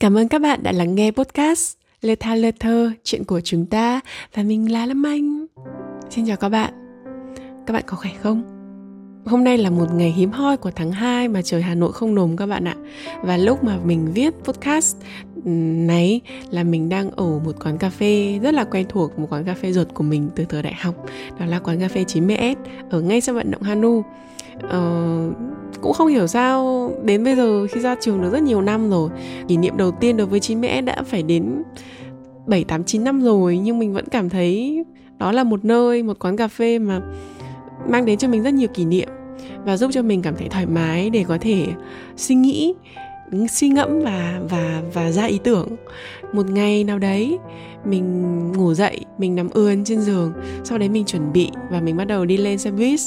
Cảm ơn các bạn đã lắng nghe podcast Lê Tha Lê Thơ, chuyện của chúng ta và mình là Lâm Anh. Xin chào các bạn. Các bạn có khỏe không? Hôm nay là một ngày hiếm hoi của tháng 2 mà trời Hà Nội không nồm các bạn ạ. Và lúc mà mình viết podcast ừ, này là mình đang ở một quán cà phê rất là quen thuộc, một quán cà phê ruột của mình từ thời đại học. Đó là quán cà phê 90S ở ngay sau vận động Hanu. Ờ, cũng không hiểu sao đến bây giờ khi ra trường được rất nhiều năm rồi kỷ niệm đầu tiên đối với chín mẹ đã phải đến 7, 8, 9 năm rồi nhưng mình vẫn cảm thấy đó là một nơi, một quán cà phê mà mang đến cho mình rất nhiều kỷ niệm và giúp cho mình cảm thấy thoải mái để có thể suy nghĩ suy ngẫm và và và ra ý tưởng. Một ngày nào đấy mình ngủ dậy mình nằm ươn trên giường sau đấy mình chuẩn bị và mình bắt đầu đi lên xe buýt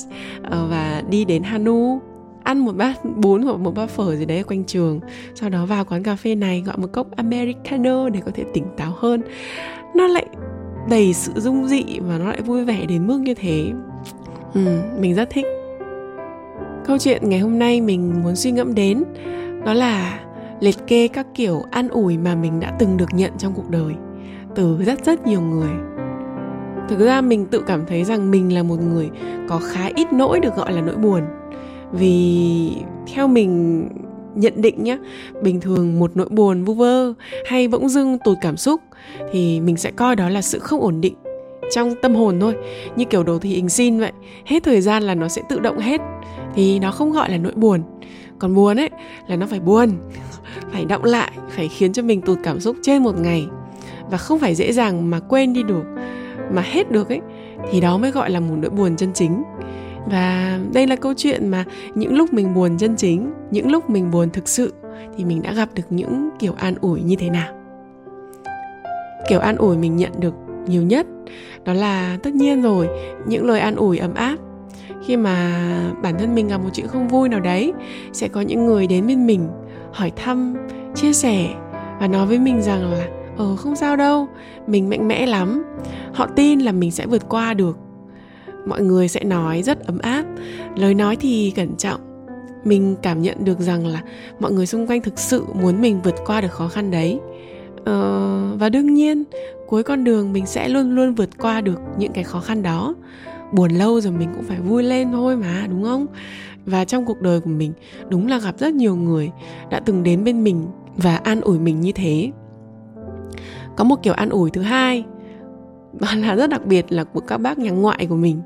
ờ, và đi đến Hanu ăn một bát bún hoặc một bát phở gì đấy quanh trường sau đó vào quán cà phê này gọi một cốc americano để có thể tỉnh táo hơn. Nó lại đầy sự dung dị và nó lại vui vẻ đến mức như thế. Ừ, mình rất thích. Câu chuyện ngày hôm nay mình muốn suy ngẫm đến đó là liệt kê các kiểu an ủi mà mình đã từng được nhận trong cuộc đời từ rất rất nhiều người. Thực ra mình tự cảm thấy rằng mình là một người có khá ít nỗi được gọi là nỗi buồn. Vì theo mình nhận định nhé bình thường một nỗi buồn vu vơ hay bỗng dưng tụt cảm xúc thì mình sẽ coi đó là sự không ổn định trong tâm hồn thôi. Như kiểu đồ thị hình xin vậy. Hết thời gian là nó sẽ tự động hết. Thì nó không gọi là nỗi buồn. Còn buồn ấy, là nó phải buồn, phải động lại, phải khiến cho mình tụt cảm xúc trên một ngày. Và không phải dễ dàng mà quên đi được, mà hết được ấy, thì đó mới gọi là một nỗi buồn chân chính. Và đây là câu chuyện mà những lúc mình buồn chân chính, những lúc mình buồn thực sự, thì mình đã gặp được những kiểu an ủi như thế nào. Kiểu an ủi mình nhận được nhiều nhất. Đó là tất nhiên rồi, những lời an ủi ấm áp. Khi mà bản thân mình gặp một chuyện không vui nào đấy, sẽ có những người đến bên mình, hỏi thăm, chia sẻ và nói với mình rằng là ờ không sao đâu, mình mạnh mẽ lắm. Họ tin là mình sẽ vượt qua được. Mọi người sẽ nói rất ấm áp, lời nói thì cẩn trọng. Mình cảm nhận được rằng là mọi người xung quanh thực sự muốn mình vượt qua được khó khăn đấy. Ờ, và đương nhiên, cuối con đường mình sẽ luôn luôn vượt qua được những cái khó khăn đó. Buồn lâu rồi mình cũng phải vui lên thôi mà, đúng không? Và trong cuộc đời của mình, đúng là gặp rất nhiều người đã từng đến bên mình và an ủi mình như thế. Có một kiểu an ủi thứ hai, đó là rất đặc biệt là của các bác nhà ngoại của mình.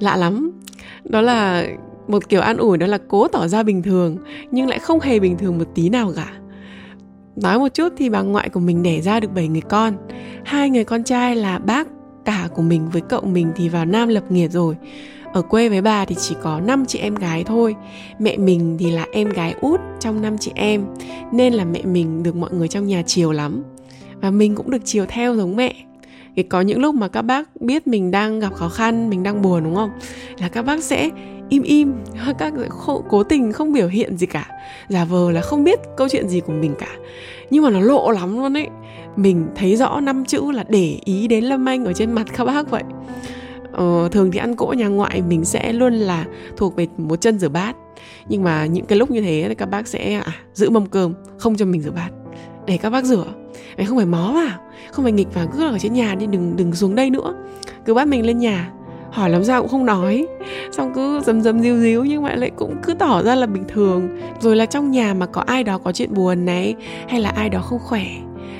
Lạ lắm, đó là một kiểu an ủi, đó là cố tỏ ra bình thường, nhưng lại không hề bình thường một tí nào cả nói một chút thì bà ngoại của mình đẻ ra được 7 người con. Hai người con trai là bác cả của mình với cậu mình thì vào nam lập nghiệp rồi. Ở quê với bà thì chỉ có 5 chị em gái thôi. Mẹ mình thì là em gái út trong 5 chị em, Nên là mẹ mình được mọi người trong nhà chiều lắm. Và mình cũng được chiều theo giống mẹ. Thì có những lúc mà các bác biết mình đang gặp khó khăn, mình đang buồn, đúng không? Là các bác sẽ im im. Các không, cố tình không biểu hiện gì cả. Giả vờ là không biết câu chuyện gì của mình cả. Nhưng mà nó lộ lắm luôn ấy. Mình thấy rõ năm chữ là để ý đến lâm anh ở trên mặt các bác vậy. Ờ, thường thì ăn cỗ nhà ngoại mình sẽ luôn là thuộc về một chân rửa bát. Nhưng mà những cái lúc như thế thì các bác sẽ à, giữ mâm cơm không cho mình rửa bát. Để các bác rửa. Mày không phải mó vào không phải nghịch vào cứ ở trên nhà đi đừng đừng xuống đây nữa. Cứ bắt mình lên nhà hỏi làm sao cũng không nói. Xong cứ dầm dầm díu díu nhưng mà lại cũng cứ tỏ ra là bình thường. Rồi là trong nhà mà có ai đó có chuyện buồn này, hay là ai đó không khỏe,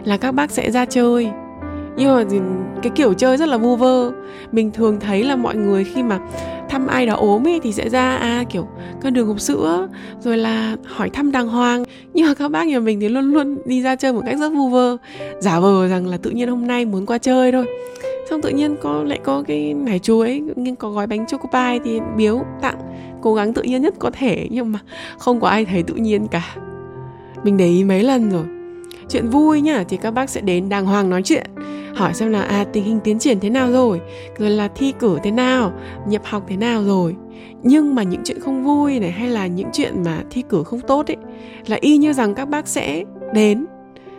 là các bác sẽ ra chơi. Nhưng mà cái kiểu chơi rất là vu vơ. Mình thường thấy là mọi người khi mà thăm ai đó ốm ấy thì sẽ ra à kiểu, con đường hộp sữa. Rồi là hỏi thăm đàng hoàng. Nhưng mà các bác nhà mình thì luôn luôn đi ra chơi một cách rất vu vơ. Giả vờ rằng là tự nhiên hôm nay muốn qua chơi thôi xong tự nhiên có, lại có cái nải chuối nhưng có gói bánh choco pie thì biếu, tặng, cố gắng tự nhiên nhất có thể, nhưng mà không có ai thấy tự nhiên cả. Mình để ý mấy lần rồi. Chuyện vui nhá, thì các bác sẽ đến đàng hoàng nói chuyện, hỏi xem là à tình hình tiến triển thế nào rồi? Rồi là thi cử thế nào? Nhập học thế nào rồi? Nhưng mà những chuyện không vui này, hay là những chuyện mà thi cử không tốt ấy, là y như rằng các bác sẽ đến.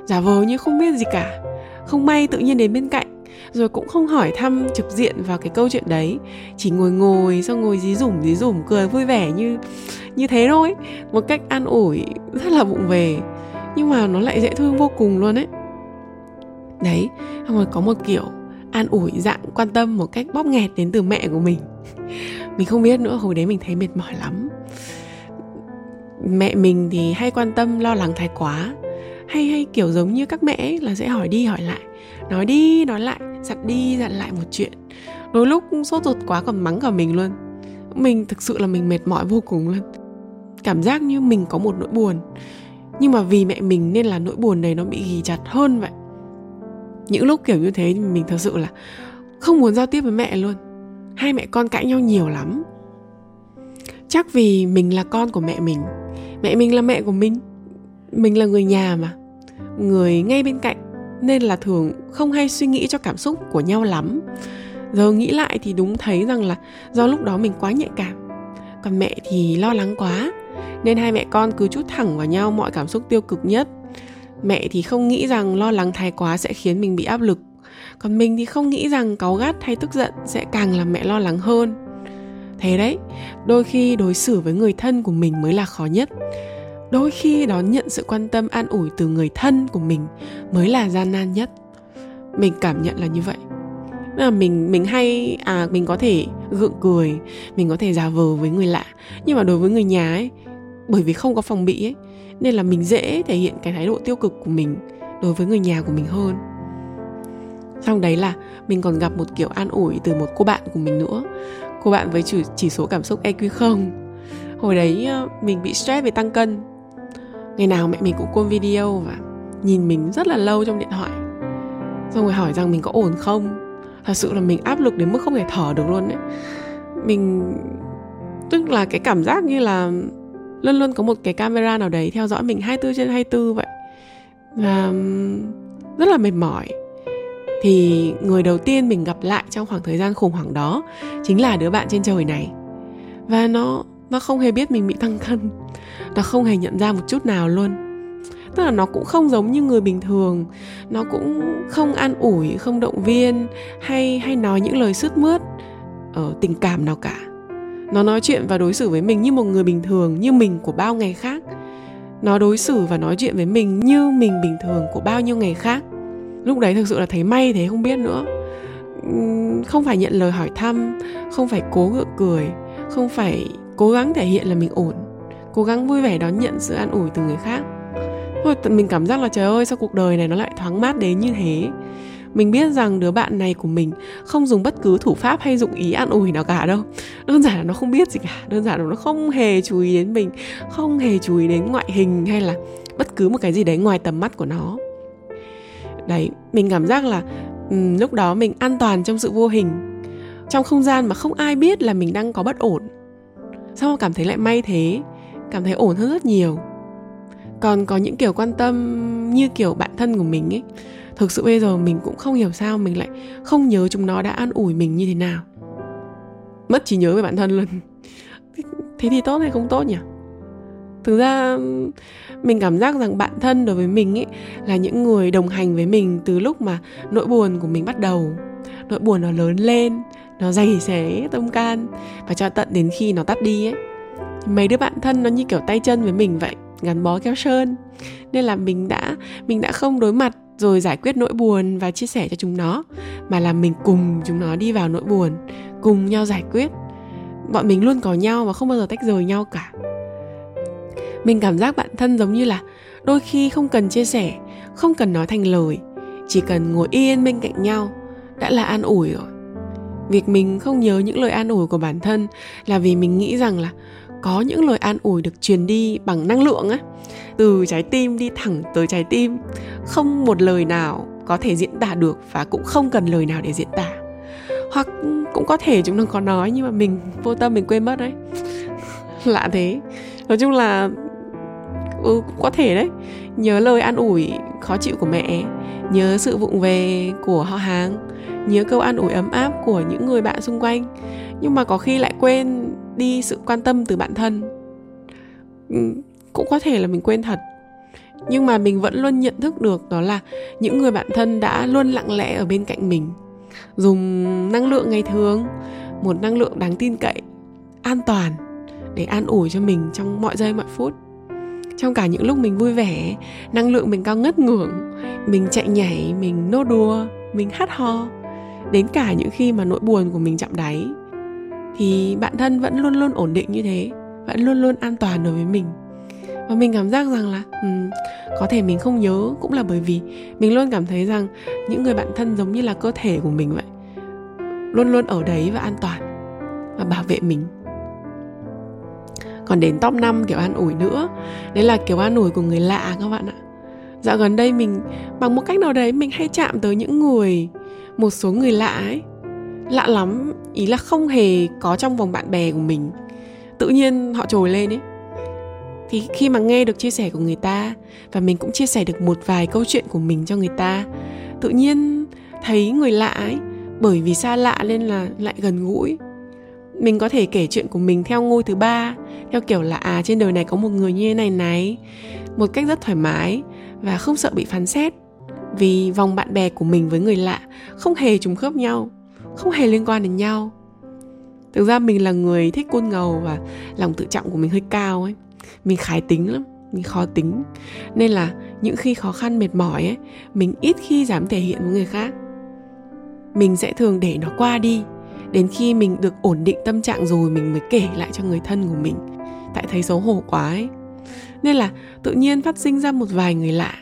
Giả vờ như không biết gì cả. Không may tự nhiên đến bên cạnh rồi cũng không hỏi thăm trực diện vào cái câu chuyện đấy. Chỉ ngồi ngồi, xong ngồi dí dủm dí dủm cười vui vẻ như như thế thôi. Một cách an ủi, rất là vụng về. Nhưng mà nó lại dễ thương vô cùng luôn ấy. Đấy, xong rồi có một kiểu an ủi, dạng quan tâm, một cách bóp nghẹt đến từ mẹ của mình. Mình không biết nữa, hồi đấy mình thấy mệt mỏi lắm. Mẹ mình thì hay quan tâm, lo lắng thái quá hay hay kiểu giống như các mẹ ấy là sẽ hỏi đi hỏi lại, nói đi nói lại, dặn đi dặn lại một chuyện. Đôi lúc sốt ruột quá còn mắng cả mình luôn. Mình thực sự là mình mệt mỏi vô cùng luôn. Cảm giác như mình có một nỗi buồn. Nhưng mà vì mẹ mình nên là nỗi buồn này nó bị ghi chặt hơn vậy. Những lúc kiểu như thế mình thật sự là không muốn giao tiếp với mẹ luôn. Hai mẹ con cãi nhau nhiều lắm. Chắc vì mình là con của mẹ mình. Mẹ mình là mẹ của mình. Mình là người nhà mà người ngay bên cạnh, nên là thường không hay suy nghĩ cho cảm xúc của nhau lắm. Giờ nghĩ lại thì đúng thấy rằng là do lúc đó mình quá nhạy cảm. Còn mẹ thì lo lắng quá, nên hai mẹ con cứ chút thẳng vào nhau mọi cảm xúc tiêu cực nhất. Mẹ thì không nghĩ rằng lo lắng thái quá sẽ khiến mình bị áp lực. Còn mình thì không nghĩ rằng cáu gắt hay tức giận sẽ càng làm mẹ lo lắng hơn. Thế đấy, đôi khi đối xử với người thân của mình mới là khó nhất đôi khi đón nhận sự quan tâm an ủi từ người thân của mình mới là gian nan nhất. Mình cảm nhận là như vậy. Là mình mình hay à mình có thể gượng cười mình có thể giả vờ với người lạ. Nhưng mà đối với người nhà ấy bởi vì không có phòng bị ấy nên là mình dễ thể hiện cái thái độ tiêu cực của mình đối với người nhà của mình hơn. Xong đấy là mình còn gặp một kiểu an ủi từ một cô bạn của mình nữa. Cô bạn với chỉ, chỉ số cảm xúc EQ không. Hồi đấy ờ, mình bị stress về tăng cân ngày nào mẹ mình cũng call video và nhìn mình rất là lâu trong điện thoại. Xong rồi hỏi rằng mình có ổn không? Thật sự là mình áp lực đến mức không thể thở được luôn đấy mình, tức là cái cảm giác như là luôn luôn có một cái camera nào đấy theo dõi mình 24 trên 24 vậy. Và um, rất là mệt mỏi. Thì người đầu tiên mình gặp lại trong khoảng thời gian khủng hoảng đó chính là đứa bạn trên trời này. Và nó nó không hề biết mình bị tăng cân. Nó không hề nhận ra một chút nào luôn. Tức là nó cũng không giống như người bình thường. Nó cũng không an ủi, không động viên, hay hay nói những lời sướt mướt ở tình cảm nào cả. Nó nói chuyện và đối xử với mình như một người bình thường, như mình của bao ngày khác. Nó đối xử và nói chuyện với mình như mình bình thường của bao nhiêu ngày khác. Lúc đấy thực sự là thấy may thế, không biết nữa. Không phải nhận lời hỏi thăm, không phải cố gượng cười, không phải cố gắng thể hiện là mình ổn cố gắng vui vẻ đón nhận sự an ủi từ người khác. Thôi mình cảm giác là trời ơi sao cuộc đời này nó lại thoáng mát đến như thế? Mình biết rằng đứa bạn này của mình không dùng bất cứ thủ pháp hay dụng ý an ủi nào cả đâu. Đơn giản là nó không biết gì cả đơn giản là nó không hề chú ý đến mình không hề chú ý đến ngoại hình hay là bất cứ một cái gì đấy ngoài tầm mắt của nó. Đấy mình cảm giác là um, lúc đó mình an toàn trong sự vô hình. Trong không gian mà không ai biết là mình đang có bất ổn sao cảm thấy lại may thế? Cảm thấy ổn hơn rất nhiều. Còn có những kiểu quan tâm như kiểu bạn thân của mình ấy, thực sự bây giờ mình cũng không hiểu sao mình lại không nhớ chúng nó đã an ủi mình như thế nào. Mất trí nhớ về bản thân luôn. Thế thì tốt hay không tốt nhỉ? Thực ra, mình cảm giác rằng bạn thân đối với mình ấy là những người đồng hành với mình từ lúc mà nỗi buồn của mình bắt đầu. Nỗi buồn nó lớn lên nó dày xé tâm can. Và cho tận đến khi nó tắt đi ấy. Mấy đứa bạn thân nó như kiểu tay chân với mình vậy, gắn bó keo sơn. Nên là mình đã mình đã không đối mặt rồi giải quyết nỗi buồn và chia sẻ cho chúng nó, mà là mình cùng chúng nó đi vào nỗi buồn, cùng nhau giải quyết. Bọn mình luôn có nhau và không bao giờ tách rời nhau cả. Mình cảm giác bạn thân giống như là đôi khi không cần chia sẻ, không cần nói thành lời, chỉ cần ngồi yên bên cạnh nhau, đã là an ủi rồi việc mình không nhớ những lời an ủi của bản thân là vì mình nghĩ rằng là có những lời an ủi được truyền đi bằng năng lượng á. Từ trái tim đi thẳng tới trái tim không một lời nào có thể diễn tả được và cũng không cần lời nào để diễn tả. Hoặc cũng có thể chúng nó có nói nhưng mà mình vô tâm mình quên mất đấy. Lạ thế. Nói chung là ừ, cũng có thể đấy. Nhớ lời an ủi khó chịu của mẹ. Nhớ sự vụng về của họ hàng. Nhớ câu an ủi ấm áp của những người bạn xung quanh. Nhưng mà có khi lại quên đi sự quan tâm từ bản thân. Ừ, cũng có thể là mình quên thật. Nhưng mà mình vẫn luôn nhận thức được đó là những người bạn thân đã luôn lặng lẽ ở bên cạnh mình. Dùng năng lượng ngày thường, một năng lượng đáng tin cậy, an toàn để an ủi cho mình trong mọi giây, mọi phút trong cả những lúc mình vui vẻ năng lượng mình cao ngất ngưỡng mình chạy nhảy mình nô đùa mình hát ho đến cả những khi mà nỗi buồn của mình chạm đáy thì bạn thân vẫn luôn luôn ổn định như thế vẫn luôn luôn an toàn đối với mình. Và mình cảm giác rằng là um, có thể mình không nhớ cũng là bởi vì mình luôn cảm thấy rằng những người bạn thân giống như là cơ thể của mình vậy luôn luôn ở đấy và an toàn và bảo vệ mình còn đến top 5 kiểu an ủi nữa. Đấy là kiểu an ủi của người lạ các bạn ạ. Dạo gần đây mình, bằng một cách nào đấy mình hay chạm tới những người, một số người lạ ấy. Lạ lắm, ý là không hề có trong vòng bạn bè của mình. Tự nhiên họ trồi lên ấy. Thì khi mà nghe được chia sẻ của người ta, và mình cũng chia sẻ được một vài câu chuyện của mình cho người ta, tự nhiên thấy người lạ ấy, bởi vì xa lạ nên là lại gần gũi mình có thể kể chuyện của mình theo ngôi thứ ba, theo kiểu là à trên đời này có một người như thế này này. Một cách rất thoải mái và không sợ bị phán xét. Vì vòng bạn bè của mình với người lạ không hề trùng khớp nhau, không hề liên quan đến nhau. Thực ra mình là người thích côn ngầu và lòng tự trọng của mình hơi cao ấy. Mình khái tính lắm, mình khó tính. Nên là những khi khó khăn mệt mỏi ấy, mình ít khi dám thể hiện với người khác. Mình sẽ thường để nó qua đi đến khi mình được ổn định tâm trạng rồi mình mới kể lại cho người thân của mình. Tại thấy xấu hổ quá ấy. Nên là tự nhiên phát sinh ra một vài người lạ.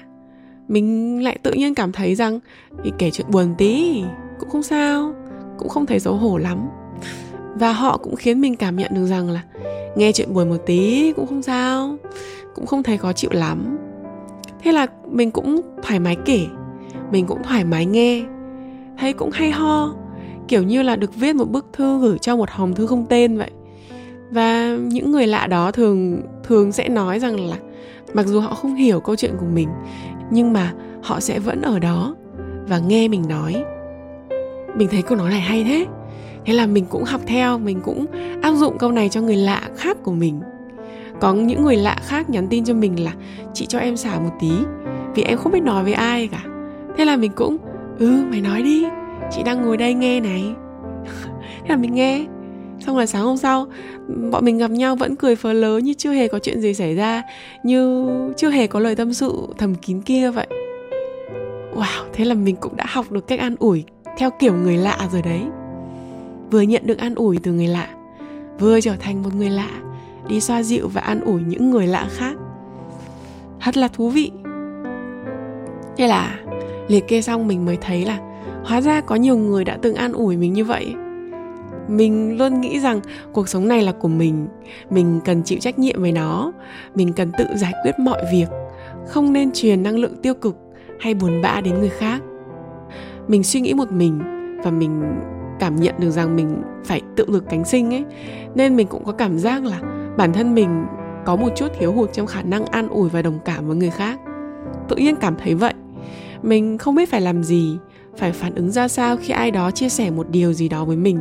Mình lại tự nhiên cảm thấy rằng thì kể chuyện buồn tí, cũng không sao, cũng không thấy xấu hổ lắm. Và họ cũng khiến mình cảm nhận được rằng là, nghe chuyện buồn một tí cũng không sao, cũng không thấy khó chịu lắm. Thế là mình cũng thoải mái kể, mình cũng thoải mái nghe. Thấy cũng hay ho kiểu như là được viết một bức thư gửi cho một hòm thư không tên vậy. Và những người lạ đó thường thường sẽ nói rằng là mặc dù họ không hiểu câu chuyện của mình, nhưng mà họ sẽ vẫn ở đó và nghe mình nói. Mình thấy câu nói này hay thế. Thế là mình cũng học theo, mình cũng áp dụng câu này cho người lạ khác của mình. Có những người lạ khác nhắn tin cho mình là, chị cho em xả một tí, vì em không biết nói với ai cả. Thế là mình cũng ừ mày nói đi chị đang ngồi đây nghe này. Thế là mình nghe. Xong là sáng hôm sau, bọn mình gặp nhau vẫn cười phớ lớ như chưa hề có chuyện gì xảy ra, như chưa hề có lời tâm sự thầm kín kia vậy. Wow, thế là mình cũng đã học được cách an ủi theo kiểu người lạ rồi đấy. Vừa nhận được an ủi từ người lạ, vừa trở thành một người lạ, đi xoa dịu và an ủi những người lạ khác. Thật là thú vị. Thế là liệt kê xong mình mới thấy là hóa ra có nhiều người đã từng an ủi mình như vậy. Mình luôn nghĩ rằng cuộc sống này là của mình. Mình cần chịu trách nhiệm với nó. Mình cần tự giải quyết mọi việc. Không nên truyền năng lượng tiêu cực hay buồn bã đến người khác. Mình suy nghĩ một mình và mình cảm nhận được rằng mình phải tự lực cánh sinh ấy. Nên mình cũng có cảm giác là bản thân mình có một chút thiếu hụt trong khả năng an ủi và đồng cảm với người khác. Tự nhiên cảm thấy vậy. Mình không biết phải làm gì phải phản ứng ra sao khi ai đó chia sẻ một điều gì đó với mình.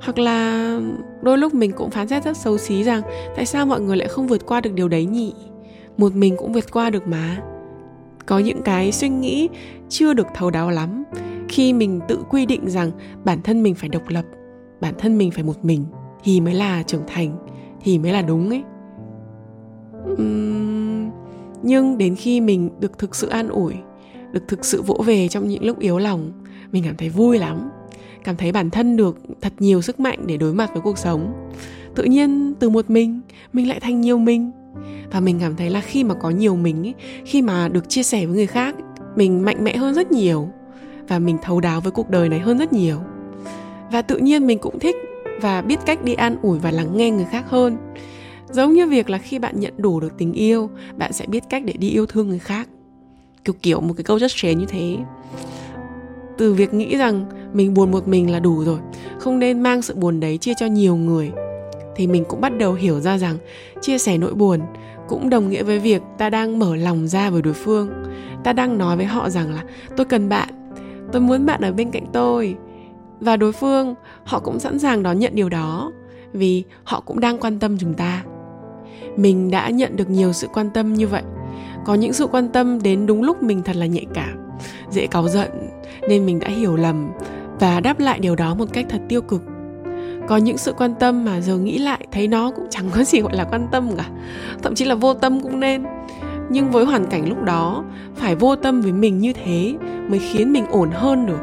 Hoặc là đôi lúc mình cũng phán xét rất xấu xí rằng tại sao mọi người lại không vượt qua được điều đấy nhỉ? Một mình cũng vượt qua được mà. Có những cái suy nghĩ chưa được thấu đáo lắm khi mình tự quy định rằng bản thân mình phải độc lập bản thân mình phải một mình thì mới là trưởng thành thì mới là đúng ấy. Uhm, nhưng đến khi mình được thực sự an ủi được thực sự vỗ về trong những lúc yếu lòng. Mình cảm thấy vui lắm. Cảm thấy bản thân được thật nhiều sức mạnh để đối mặt với cuộc sống. Tự nhiên từ một mình mình lại thành nhiều mình. Và mình cảm thấy là khi mà có nhiều mình ấy, khi mà được chia sẻ với người khác mình mạnh mẽ hơn rất nhiều. Và mình thấu đáo với cuộc đời này hơn rất nhiều. Và tự nhiên mình cũng thích và biết cách đi an ủi và lắng nghe người khác hơn. Giống như việc là khi bạn nhận đủ được tình yêu bạn sẽ biết cách để đi yêu thương người khác kiểu kiểu một cái câu rất chén như thế. Từ việc nghĩ rằng mình buồn một mình là đủ rồi, không nên mang sự buồn đấy chia cho nhiều người, thì mình cũng bắt đầu hiểu ra rằng chia sẻ nỗi buồn cũng đồng nghĩa với việc ta đang mở lòng ra với đối phương. Ta đang nói với họ rằng là, tôi cần bạn, tôi muốn bạn ở bên cạnh tôi. Và đối phương, họ cũng sẵn sàng đón nhận điều đó, vì họ cũng đang quan tâm chúng ta. Mình đã nhận được nhiều sự quan tâm như vậy có những sự quan tâm đến đúng lúc mình thật là nhạy cảm, dễ cáu giận nên mình đã hiểu lầm và đáp lại điều đó một cách thật tiêu cực. Có những sự quan tâm mà giờ nghĩ lại thấy nó cũng chẳng có gì gọi là quan tâm cả, thậm chí là vô tâm cũng nên. Nhưng với hoàn cảnh lúc đó, phải vô tâm với mình như thế mới khiến mình ổn hơn được.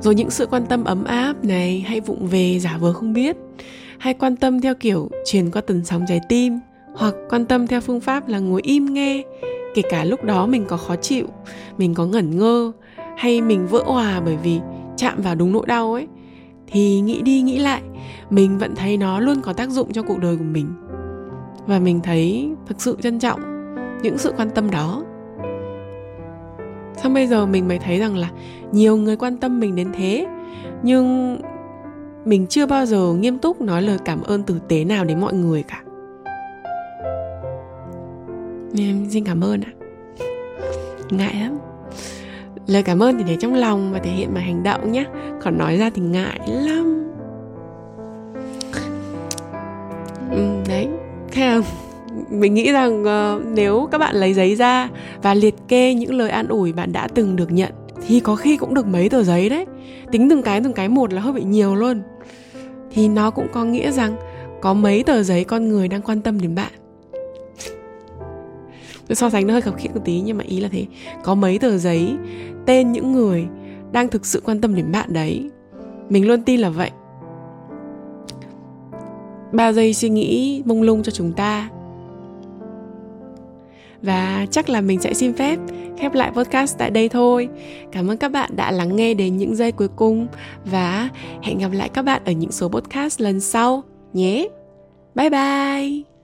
Rồi những sự quan tâm ấm áp này hay vụng về giả vờ không biết, hay quan tâm theo kiểu truyền qua từng sóng trái tim hoặc quan tâm theo phương pháp là ngồi im nghe, kể cả lúc đó mình có khó chịu, mình có ngẩn ngơ, hay mình vỡ hòa bởi vì chạm vào đúng nỗi đau ấy, thì nghĩ đi nghĩ lại, mình vẫn thấy nó luôn có tác dụng cho cuộc đời của mình. Và mình thấy thực sự trân trọng những sự quan tâm đó. Xong bây giờ mình mới thấy rằng là nhiều người quan tâm mình đến thế, nhưng mình chưa bao giờ nghiêm túc nói lời cảm ơn tử tế nào đến mọi người cả nên xin cảm ơn ạ. Ngại lắm. Lời cảm ơn thì để trong lòng và thể hiện bằng hành động nhé còn nói ra thì ngại lắm. Ừ, đấy. Thế là mình nghĩ rằng uh, nếu các bạn lấy giấy ra và liệt kê những lời an ủi bạn đã từng được nhận thì có khi cũng được mấy tờ giấy đấy. Tính từng cái từng cái một là hơi bị nhiều luôn. Thì nó cũng có nghĩa rằng có mấy tờ giấy con người đang quan tâm đến bạn tôi so sánh nó hơi khập khiễng một tí, nhưng mà ý là thế có mấy tờ giấy, tên những người đang thực sự quan tâm đến bạn đấy mình luôn tin là vậy ba giây suy nghĩ mông lung cho chúng ta và chắc là mình sẽ xin phép khép lại podcast tại đây thôi. Cảm ơn các bạn đã lắng nghe đến những giây cuối cùng và hẹn gặp lại các bạn ở những số podcast lần sau nhé. Bye bye.